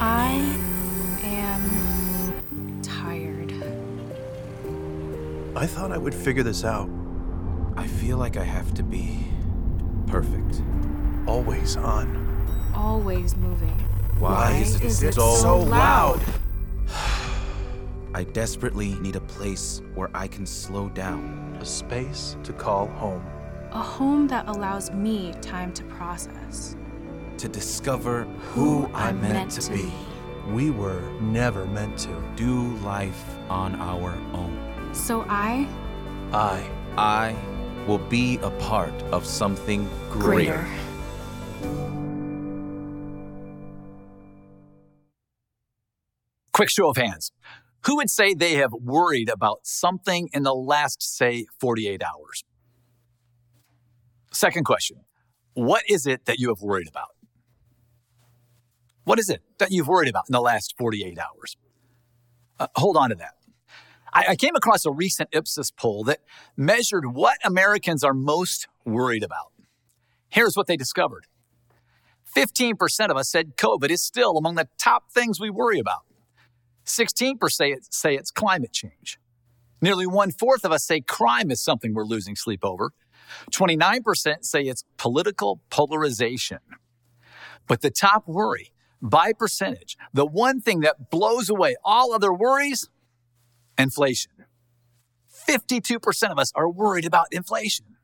I am tired. I thought I would figure this out. I feel like I have to be perfect. Always on. Always moving. Why, is it is it so, so loud? I desperately need a place where I can slow down. A space to call home. A home that allows me time to process. To discover who I'm meant, to, be. We were never meant to. Do life on our own. So I, I. I will be a part of something greater. greater. Quick show of hands. Who would say they have worried about something in the last, say, 48 hours? Second question What is it that you have worried about? What is it that you've worried about in the last 48 hours? Uh, hold on to that. I, I came across a recent Ipsos poll that measured what Americans are most worried about. Here's what they discovered 15% of us said COVID is still among the top things we worry about. 16% say it's climate change. Nearly one fourth of us say crime is something we're losing sleep over. 29% say it's political polarization. But the top worry, by percentage, the one thing that blows away all other worries, inflation. 52% of us are worried about inflation.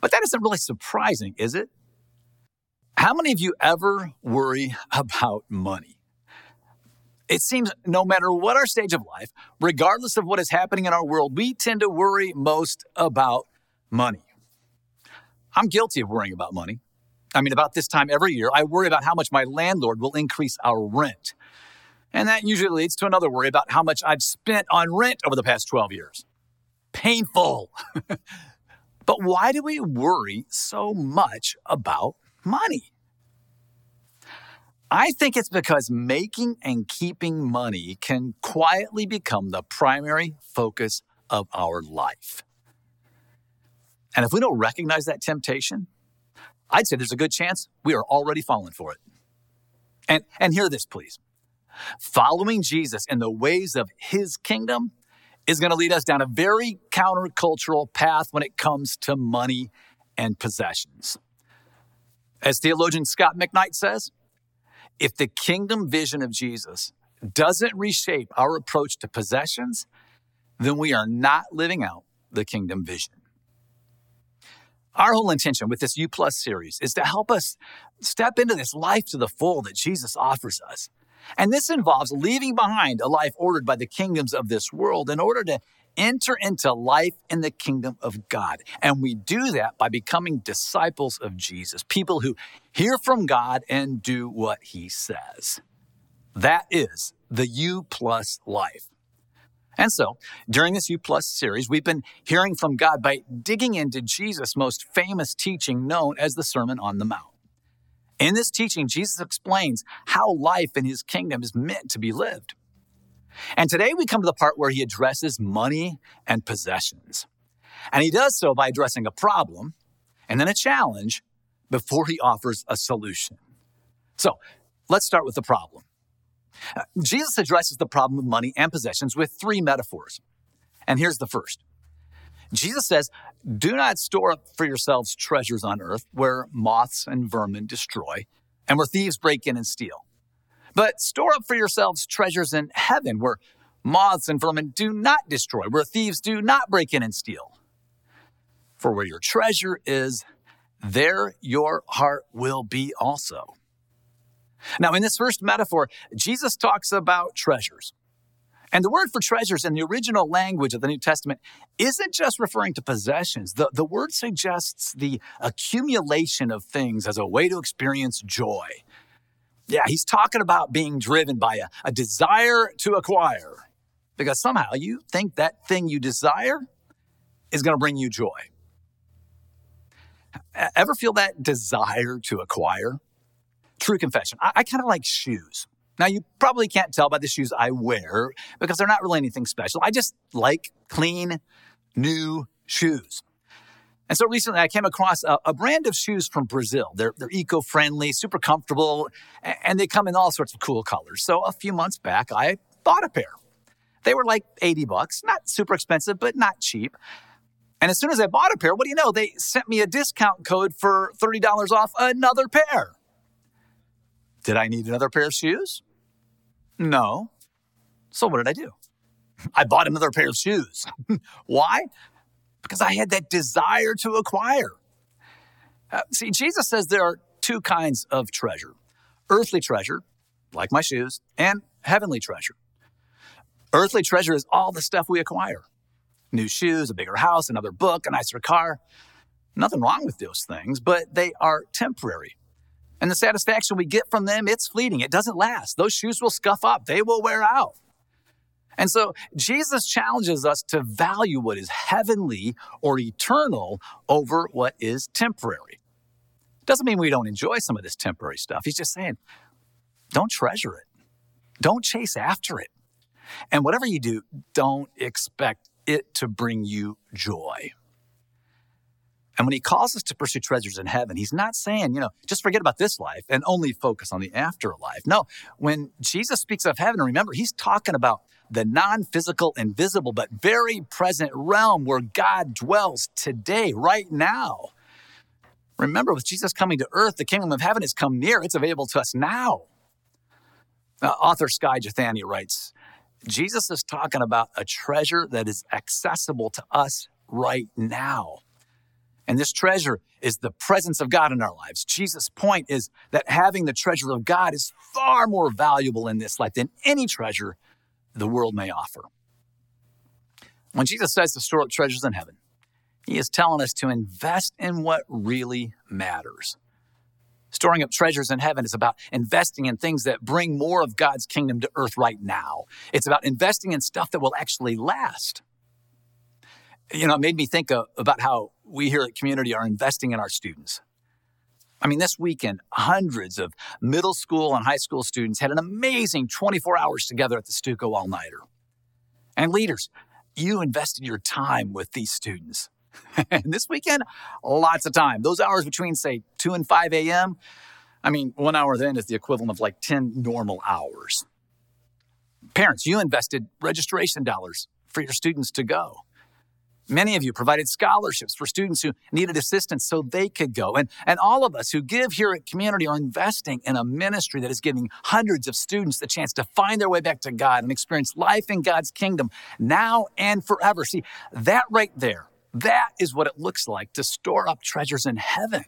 But that isn't really surprising, is it? How many of you ever worry about money? It seems no matter what our stage of life, regardless of what is happening in our world, we tend to worry most about money. I'm guilty of worrying about money. I mean, about this time every year, I worry about how much my landlord will increase our rent. And that usually leads to another worry about how much I've spent on rent over the past 12 years. Painful. but why do we worry so much about money? I think it's because making and keeping money can quietly become the primary focus of our life. And if we don't recognize that temptation, I'd say there's a good chance we are already falling for it. And, and hear this, please. Following Jesus in the ways of his kingdom is going to lead us down a very countercultural path when it comes to money and possessions. As theologian Scot McKnight says, if the kingdom vision of Jesus doesn't reshape our approach to possessions, then we are not living out the kingdom vision. Our whole intention with this U Plus series is to help us step into this life to the full that Jesus offers us. And this involves leaving behind a life ordered by the kingdoms of this world in order to enter into life in the kingdom of God. And we do that by becoming disciples of Jesus, people who hear from God and do what he says. That is the U plus life. And so, during this U Plus series, we've been hearing from God by digging into Jesus' most famous teaching known as the Sermon on the Mount. In this teaching, Jesus explains how life in his kingdom is meant to be lived. And today we come to the part where he addresses money and possessions. And he does so by addressing a problem and then a challenge before he offers a solution. So let's start with the problem. Jesus addresses the problem of money and possessions with three metaphors. And here's the first Jesus says, Do not store up for yourselves treasures on earth where moths and vermin destroy and where thieves break in and steal. But store up for yourselves treasures in heaven where moths and vermin do not destroy, where thieves do not break in and steal. For where your treasure is, there your heart will be also. Now, in this first metaphor, Jesus talks about treasures. And the word for treasures in the original language of the New Testament isn't just referring to possessions. The, the word suggests the accumulation of things as a way to experience joy. Yeah, he's talking about being driven by a, a desire to acquire because somehow you think that thing you desire is going to bring you joy. Ever feel that desire to acquire? True confession, I, I kind of like shoes. Now, you probably can't tell by the shoes I wear because they're not really anything special. I just like clean, new shoes. And so recently I came across a, a brand of shoes from Brazil. They're, they're eco friendly, super comfortable, and they come in all sorts of cool colors. So a few months back, I bought a pair. They were like 80 bucks, not super expensive, but not cheap. And as soon as I bought a pair, what do you know? They sent me a discount code for $30 off another pair. Did I need another pair of shoes? No. So what did I do? I bought another pair of shoes. Why? Because I had that desire to acquire. Uh, see, Jesus says there are two kinds of treasure earthly treasure, like my shoes, and heavenly treasure. Earthly treasure is all the stuff we acquire new shoes, a bigger house, another book, a nicer car. Nothing wrong with those things, but they are temporary. And the satisfaction we get from them, it's fleeting. It doesn't last. Those shoes will scuff up, they will wear out. And so Jesus challenges us to value what is heavenly or eternal over what is temporary. Doesn't mean we don't enjoy some of this temporary stuff. He's just saying, don't treasure it, don't chase after it. And whatever you do, don't expect it to bring you joy. And when he calls us to pursue treasures in heaven, he's not saying, you know, just forget about this life and only focus on the afterlife. No, when Jesus speaks of heaven, remember, he's talking about the non physical, invisible, but very present realm where God dwells today, right now. Remember, with Jesus coming to earth, the kingdom of heaven has come near. It's available to us now. Uh, author Skye Jethani writes Jesus is talking about a treasure that is accessible to us right now. And this treasure is the presence of God in our lives. Jesus' point is that having the treasure of God is far more valuable in this life than any treasure the world may offer. When Jesus says to store up treasures in heaven, he is telling us to invest in what really matters. Storing up treasures in heaven is about investing in things that bring more of God's kingdom to earth right now. It's about investing in stuff that will actually last you know, it made me think of, about how we here at Community are investing in our students. I mean, this weekend, hundreds of middle school and high school students had an amazing 24 hours together at the Stuco All Nighter. And leaders, you invested your time with these students. and this weekend, lots of time. Those hours between, say, 2 and 5 a.m., I mean, one hour then is the equivalent of like 10 normal hours. Parents, you invested registration dollars for your students to go. Many of you provided scholarships for students who needed assistance so they could go. And, and all of us who give here at Community are investing in a ministry that is giving hundreds of students the chance to find their way back to God and experience life in God's kingdom now and forever. See, that right there, that is what it looks like to store up treasures in heaven.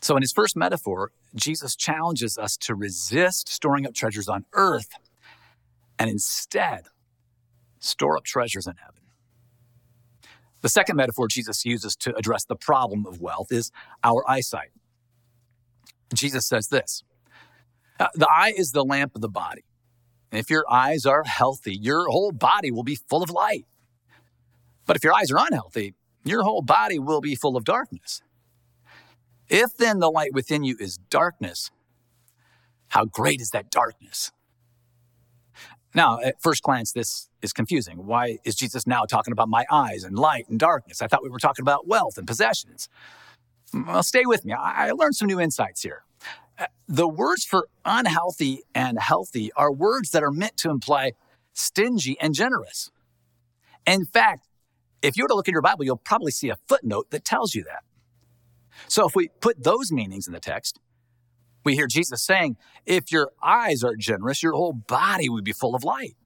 So, in his first metaphor, Jesus challenges us to resist storing up treasures on earth and instead store up treasures in heaven. The second metaphor Jesus uses to address the problem of wealth is our eyesight. Jesus says this uh, The eye is the lamp of the body. And if your eyes are healthy, your whole body will be full of light. But if your eyes are unhealthy, your whole body will be full of darkness. If then the light within you is darkness, how great is that darkness? Now, at first glance, this is confusing. Why is Jesus now talking about my eyes and light and darkness? I thought we were talking about wealth and possessions. Well, stay with me. I learned some new insights here. Uh, the words for unhealthy and healthy are words that are meant to imply stingy and generous. In fact, if you were to look in your Bible, you'll probably see a footnote that tells you that. So if we put those meanings in the text, we hear Jesus saying, if your eyes are generous, your whole body will be full of light.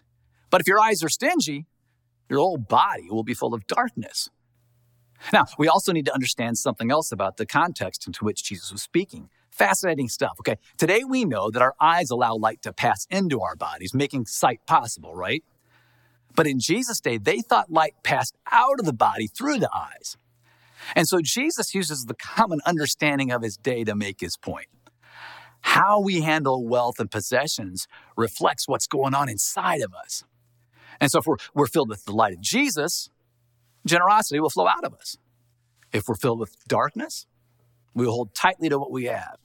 But if your eyes are stingy, your whole body will be full of darkness. Now, we also need to understand something else about the context into which Jesus was speaking. Fascinating stuff, okay? Today we know that our eyes allow light to pass into our bodies, making sight possible, right? But in Jesus' day, they thought light passed out of the body through the eyes. And so Jesus uses the common understanding of his day to make his point. How we handle wealth and possessions reflects what's going on inside of us. And so if we're, we're filled with the light of Jesus, generosity will flow out of us. If we're filled with darkness, we will hold tightly to what we have,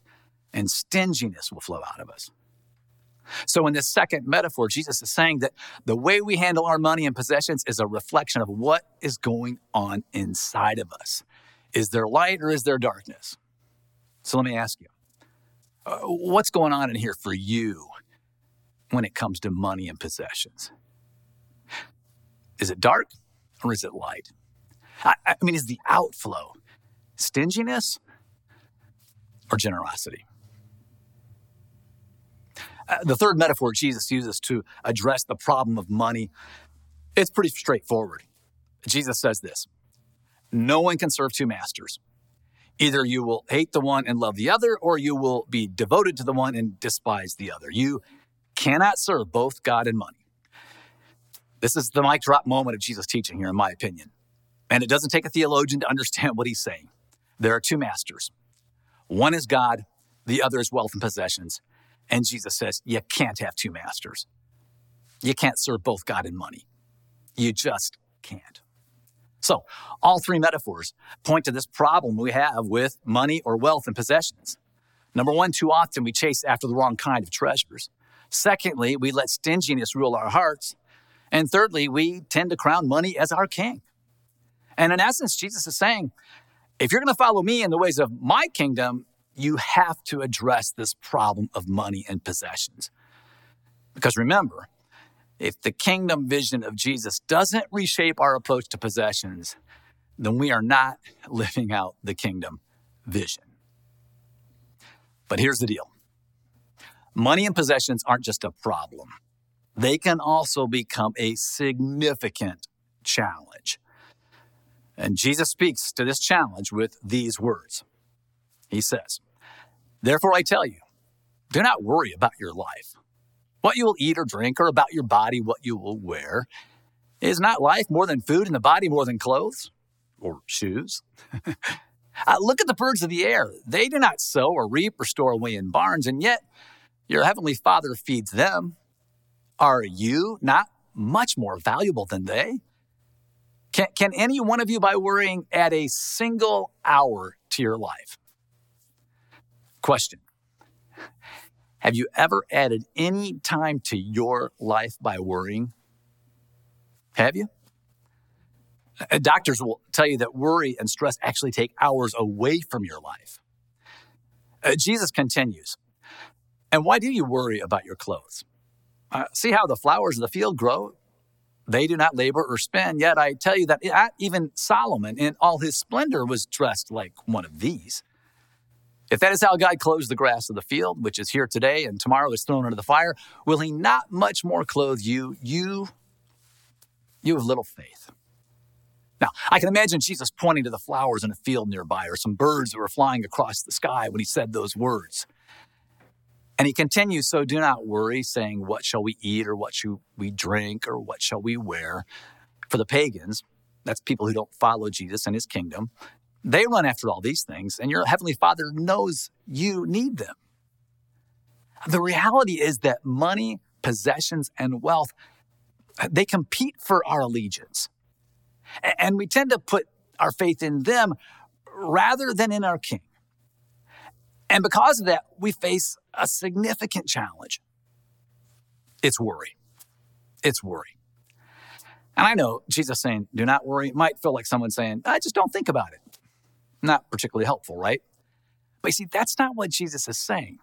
and stinginess will flow out of us. So, in this second metaphor, Jesus is saying that the way we handle our money and possessions is a reflection of what is going on inside of us. Is there light or is there darkness? So, let me ask you uh, what's going on in here for you when it comes to money and possessions? Is it dark or is it light? I, I mean, is the outflow stinginess or generosity? Uh, the third metaphor Jesus uses to address the problem of money, it's pretty straightforward. Jesus says this No one can serve two masters. Either you will hate the one and love the other, or you will be devoted to the one and despise the other. You cannot serve both God and money. This is the mic drop moment of Jesus' teaching here, in my opinion. And it doesn't take a theologian to understand what he's saying. There are two masters one is God, the other is wealth and possessions. And Jesus says, You can't have two masters. You can't serve both God and money. You just can't. So, all three metaphors point to this problem we have with money or wealth and possessions. Number one, too often we chase after the wrong kind of treasures. Secondly, we let stinginess rule our hearts. And thirdly, we tend to crown money as our king. And in essence, Jesus is saying, if you're going to follow me in the ways of my kingdom, you have to address this problem of money and possessions. Because remember, if the kingdom vision of Jesus doesn't reshape our approach to possessions, then we are not living out the kingdom vision. But here's the deal money and possessions aren't just a problem, they can also become a significant challenge. And Jesus speaks to this challenge with these words. He says, Therefore I tell you, do not worry about your life, what you will eat or drink, or about your body, what you will wear. Is not life more than food and the body more than clothes or shoes? uh, look at the birds of the air. They do not sow or reap or store away in barns, and yet your heavenly Father feeds them. Are you not much more valuable than they? Can, can any one of you, by worrying, add a single hour to your life? Question Have you ever added any time to your life by worrying? Have you? Uh, doctors will tell you that worry and stress actually take hours away from your life. Uh, Jesus continues, and why do you worry about your clothes? Uh, see how the flowers of the field grow? They do not labor or spin, yet I tell you that even Solomon in all his splendor was dressed like one of these. If that is how God clothes the grass of the field, which is here today and tomorrow is thrown into the fire, will he not much more clothe you, you, you of little faith? Now, I can imagine Jesus pointing to the flowers in a field nearby or some birds that were flying across the sky when he said those words. And he continues, So do not worry, saying, What shall we eat, or what shall we drink, or what shall we wear? For the pagans, that's people who don't follow Jesus and his kingdom, they run after all these things, and your heavenly Father knows you need them. The reality is that money, possessions, and wealth, they compete for our allegiance. And we tend to put our faith in them rather than in our King. And because of that, we face a significant challenge. It's worry. It's worry. And I know Jesus saying, do not worry, might feel like someone saying, I just don't think about it. Not particularly helpful, right? But you see, that's not what Jesus is saying.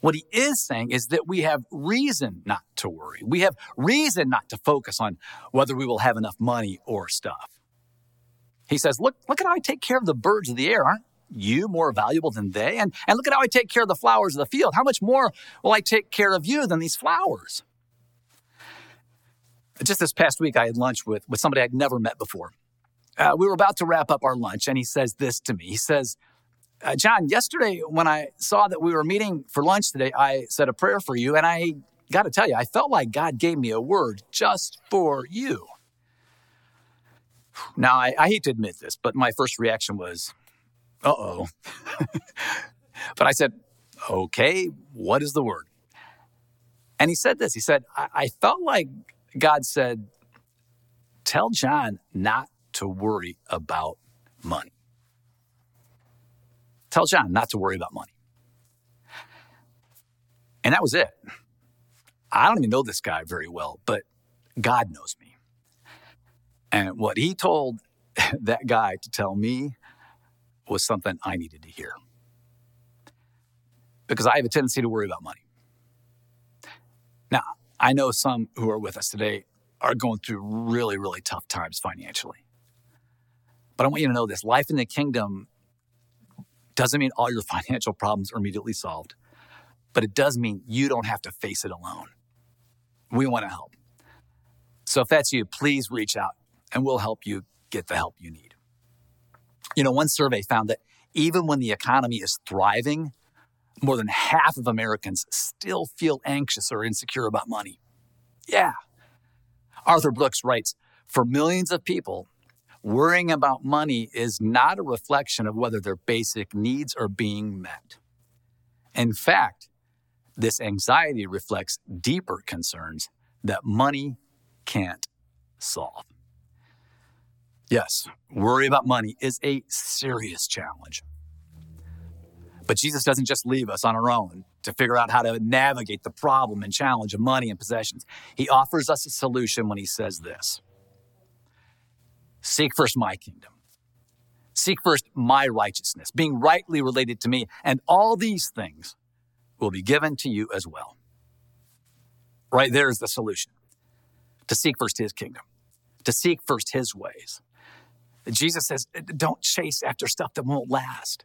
What he is saying is that we have reason not to worry. We have reason not to focus on whether we will have enough money or stuff. He says, look, look at how I take care of the birds of the air. Aren't you more valuable than they? And, and look at how I take care of the flowers of the field. How much more will I take care of you than these flowers? Just this past week, I had lunch with, with somebody I'd never met before. Uh, we were about to wrap up our lunch, and he says this to me. He says, uh, John, yesterday when I saw that we were meeting for lunch today, I said a prayer for you, and I got to tell you, I felt like God gave me a word just for you. Now, I, I hate to admit this, but my first reaction was, uh oh. but I said, okay, what is the word? And he said this. He said, I, I felt like God said, tell John not to worry about money. Tell John not to worry about money. And that was it. I don't even know this guy very well, but God knows me. And what he told that guy to tell me was something I needed to hear. Because I have a tendency to worry about money. Now, I know some who are with us today are going through really, really tough times financially. But I want you to know this life in the kingdom doesn't mean all your financial problems are immediately solved, but it does mean you don't have to face it alone. We want to help. So if that's you, please reach out and we'll help you get the help you need. You know, one survey found that even when the economy is thriving, more than half of Americans still feel anxious or insecure about money. Yeah. Arthur Brooks writes For millions of people, worrying about money is not a reflection of whether their basic needs are being met. In fact, this anxiety reflects deeper concerns that money can't solve. Yes, worry about money is a serious challenge. But Jesus doesn't just leave us on our own to figure out how to navigate the problem and challenge of money and possessions. He offers us a solution when he says this Seek first my kingdom. Seek first my righteousness, being rightly related to me, and all these things will be given to you as well. Right there is the solution to seek first his kingdom, to seek first his ways. Jesus says, don't chase after stuff that won't last.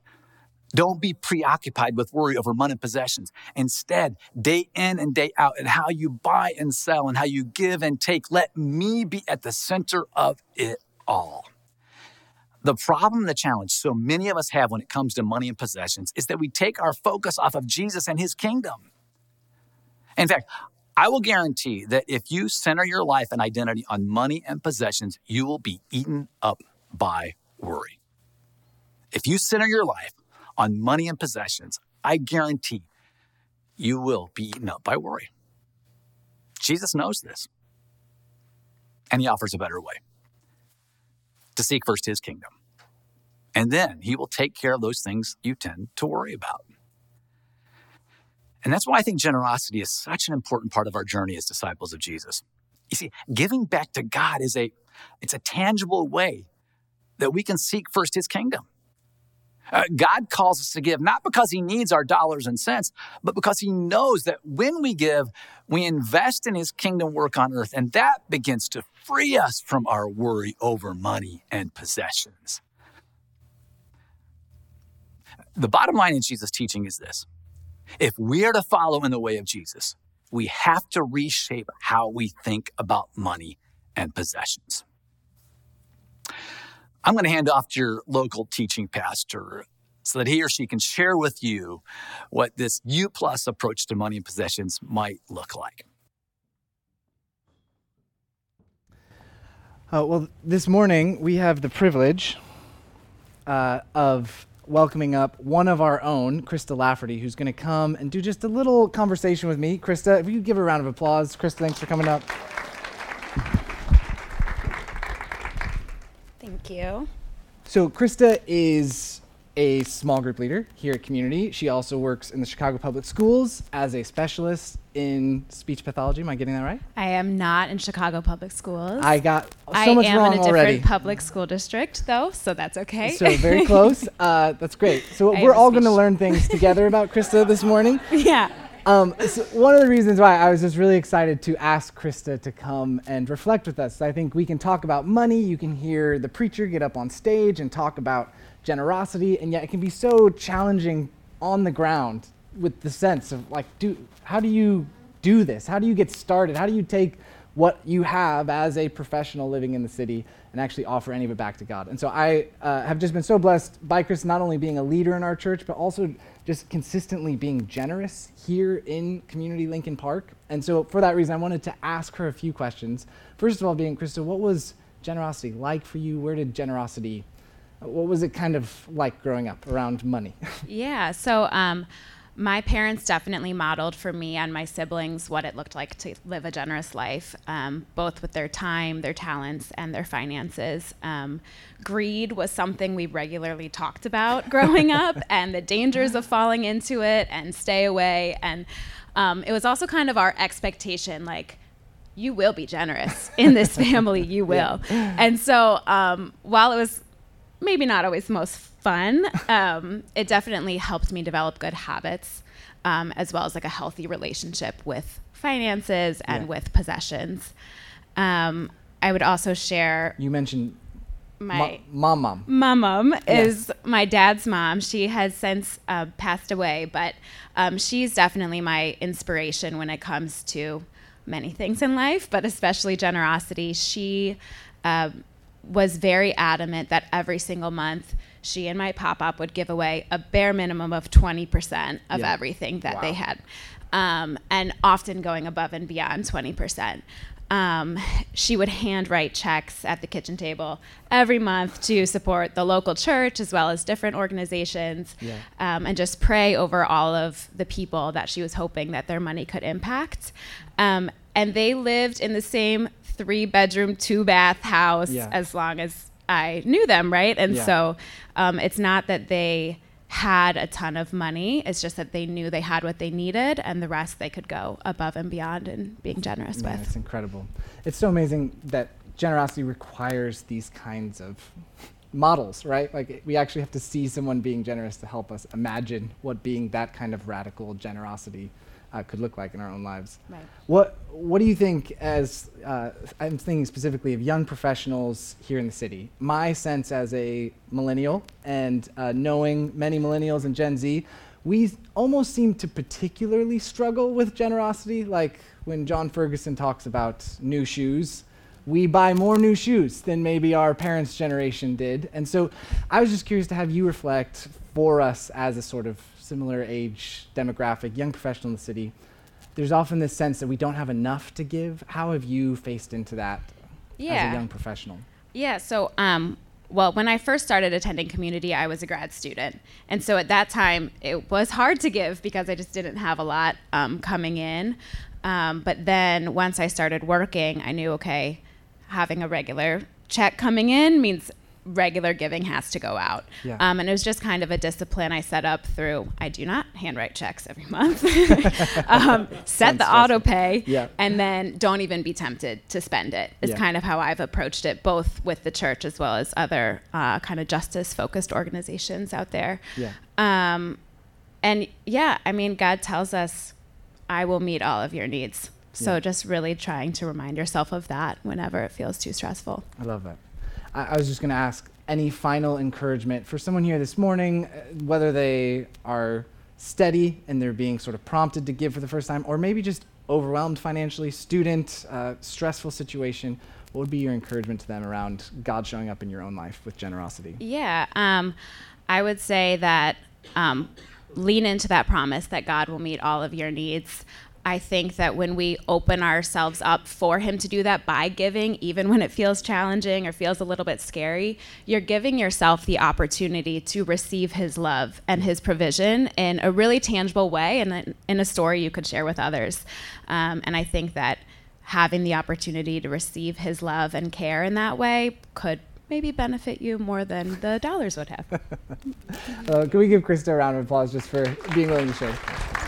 Don't be preoccupied with worry over money and possessions. Instead, day in and day out, and how you buy and sell and how you give and take, let me be at the center of it all. The problem, the challenge so many of us have when it comes to money and possessions is that we take our focus off of Jesus and his kingdom. In fact, I will guarantee that if you center your life and identity on money and possessions, you will be eaten up by worry. If you center your life on money and possessions, I guarantee you will be eaten up by worry. Jesus knows this, and he offers a better way to seek first his kingdom. And then he will take care of those things you tend to worry about. And that's why I think generosity is such an important part of our journey as disciples of Jesus. You see, giving back to God is a it's a tangible way that we can seek first his kingdom. Uh, God calls us to give not because he needs our dollars and cents, but because he knows that when we give, we invest in his kingdom work on earth, and that begins to free us from our worry over money and possessions. The bottom line in Jesus' teaching is this if we are to follow in the way of Jesus, we have to reshape how we think about money and possessions. I'm going to hand off to your local teaching pastor so that he or she can share with you what this U plus approach to money and possessions might look like. Uh, well, this morning we have the privilege uh, of welcoming up one of our own, Krista Lafferty, who's going to come and do just a little conversation with me. Krista, if you give a round of applause. Krista, thanks for coming up. Thank you. So, Krista is a small group leader here at Community. She also works in the Chicago Public Schools as a specialist in speech pathology. Am I getting that right? I am not in Chicago Public Schools. I got so I much am in a different already. public school district, though, so that's okay. So very close. Uh, that's great. So I we're all going to learn things together about Krista this morning. yeah. Um, so one of the reasons why I was just really excited to ask Krista to come and reflect with us. I think we can talk about money. You can hear the preacher get up on stage and talk about generosity, and yet it can be so challenging on the ground with the sense of like, do how do you do this? How do you get started? How do you take what you have as a professional living in the city and actually offer any of it back to God. And so I uh, have just been so blessed by Chris not only being a leader in our church, but also just consistently being generous here in Community Lincoln Park. And so for that reason, I wanted to ask her a few questions. First of all, being Krista, what was generosity like for you? Where did generosity, what was it kind of like growing up around money? Yeah. So, um, my parents definitely modeled for me and my siblings what it looked like to live a generous life, um, both with their time, their talents, and their finances. Um, greed was something we regularly talked about growing up, and the dangers of falling into it, and stay away. And um, it was also kind of our expectation, like, you will be generous in this family, you will. And so um, while it was maybe not always the most fun, um, it definitely helped me develop good habits um, as well as like a healthy relationship with finances and Yeah. with possessions. Um, I would also share You mentioned my mom, mom. mom Yes. is my dad's mom. She has since uh, passed away, but um, she's definitely my inspiration when it comes to many things in life, but especially generosity. She um, was very adamant that every single month she and my pop up would give away a bare minimum of 20% of Yeah. everything that they had, um, and often going above and beyond 20%. Um, she would handwrite checks at the kitchen table every month to support the local church as well as different organizations Yeah. um, and just pray over all of the people that she was hoping that their money could impact. Um, and they lived in the same three bedroom, two bath house Yeah. as long as I knew them, right? And Yeah. so um, it's not that they had a ton of money, it's just that they knew they had what they needed and the rest they could go above and beyond and being generous Man, with. it's incredible. It's so amazing that generosity requires these kinds of models, right? Like we actually have to see someone being generous to help us imagine what being that kind of radical generosity uh, could look like in our own lives. Right. What What do you think? As uh, I'm thinking specifically of young professionals here in the city. My sense as a millennial and uh, knowing many millennials and Gen Z, we almost seem to particularly struggle with generosity. Like when John Ferguson talks about new shoes, we buy more new shoes than maybe our parents' generation did. And so I was just curious to have you reflect for us as a sort of similar age demographic, young professional in the city. There's often this sense that we don't have enough to give. How have you faced into that as a young professional? Yeah. So, um, well, when I first started attending community, I was a grad student, and so at that time it was hard to give because I just didn't have a lot um, coming in. Um, but then once I started working, I knew okay, having a regular check coming in means regular giving has to go out. Yeah. Um, and it was just kind of a discipline I set up through. I do not handwrite checks every month. um, set the auto pay, Yeah. and then don't even be tempted to spend it. Is Yeah. kind of how I've approached it, both with the church as well as other uh, kind of justice-focused organizations out there. Yeah. Um, and yeah, I mean, God tells us, "I will meet all of your needs." So just really trying to remind yourself of that whenever it feels too stressful. I love that. I, I was just going to ask any final encouragement for someone here this morning, uh, whether they are steady and they're being sort of prompted to give for the first time, or maybe just overwhelmed financially, student, uh, stressful situation. What would be your encouragement to them around God showing up in your own life with generosity? Yeah, um, I would say that um, lean into that promise that God will meet all of your needs. I think that when we open ourselves up for Him to do that by giving, even when it feels challenging or feels a little bit scary, you're giving yourself the opportunity to receive His love and His provision in a really tangible way and in- a story you could share with others. Um, and I think that having the opportunity to receive His love and care in that way could maybe benefit you more than the dollars would have. Uh, can we give Krista a round of applause just for being willing to share?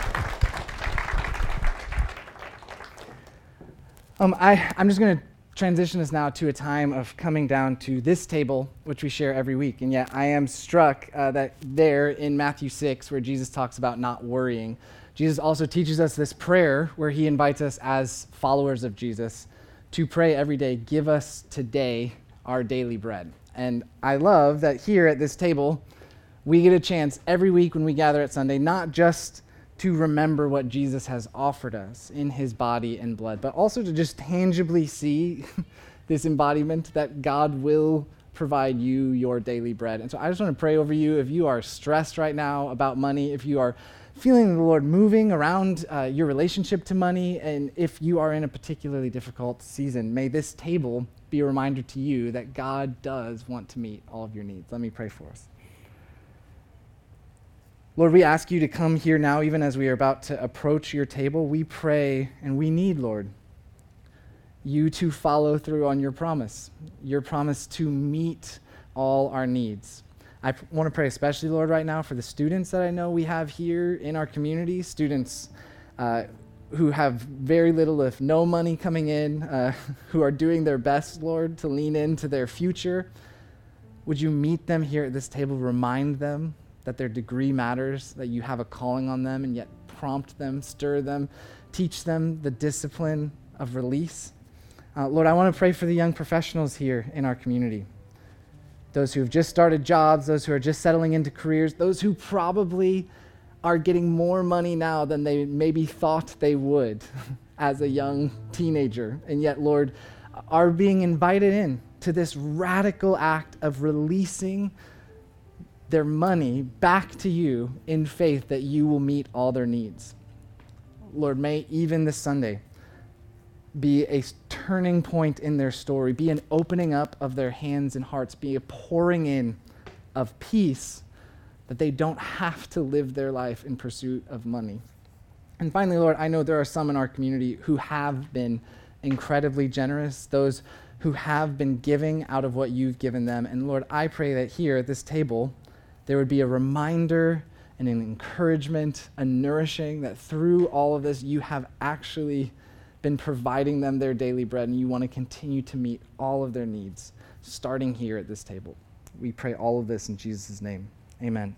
Um, I, I'm just going to transition us now to a time of coming down to this table, which we share every week. And yet, I am struck uh, that there in Matthew 6, where Jesus talks about not worrying, Jesus also teaches us this prayer where he invites us as followers of Jesus to pray every day, Give us today our daily bread. And I love that here at this table, we get a chance every week when we gather at Sunday, not just to remember what Jesus has offered us in his body and blood, but also to just tangibly see this embodiment that God will provide you your daily bread. And so I just want to pray over you if you are stressed right now about money, if you are feeling the Lord moving around uh, your relationship to money, and if you are in a particularly difficult season, may this table be a reminder to you that God does want to meet all of your needs. Let me pray for us. Lord, we ask you to come here now, even as we are about to approach your table. We pray and we need, Lord, you to follow through on your promise, your promise to meet all our needs. I p- want to pray especially, Lord, right now for the students that I know we have here in our community, students uh, who have very little, if no money coming in, uh, who are doing their best, Lord, to lean into their future. Would you meet them here at this table, remind them that their degree matters, that you have a calling on them, and yet prompt them, stir them, teach them the discipline of release? Uh, Lord, I want to pray for the young professionals here in our community. Those who have just started jobs, those who are just settling into careers, those who probably are getting more money now than they maybe thought they would as a young teenager. And yet, Lord, are being invited in to this radical act of releasing their money back to you in faith that you will meet all their needs. Lord, may even this Sunday be a turning point in their story, be an opening up of their hands and hearts, be a pouring in of peace that they don't have to live their life in pursuit of money. And finally, Lord, I know there are some in our community who have been incredibly generous, those who have been giving out of what you've given them. And Lord, I pray that here at this table, there would be a reminder and an encouragement, a nourishing that through all of this, you have actually been providing them their daily bread and you want to continue to meet all of their needs, starting here at this table. We pray all of this in Jesus' name. Amen.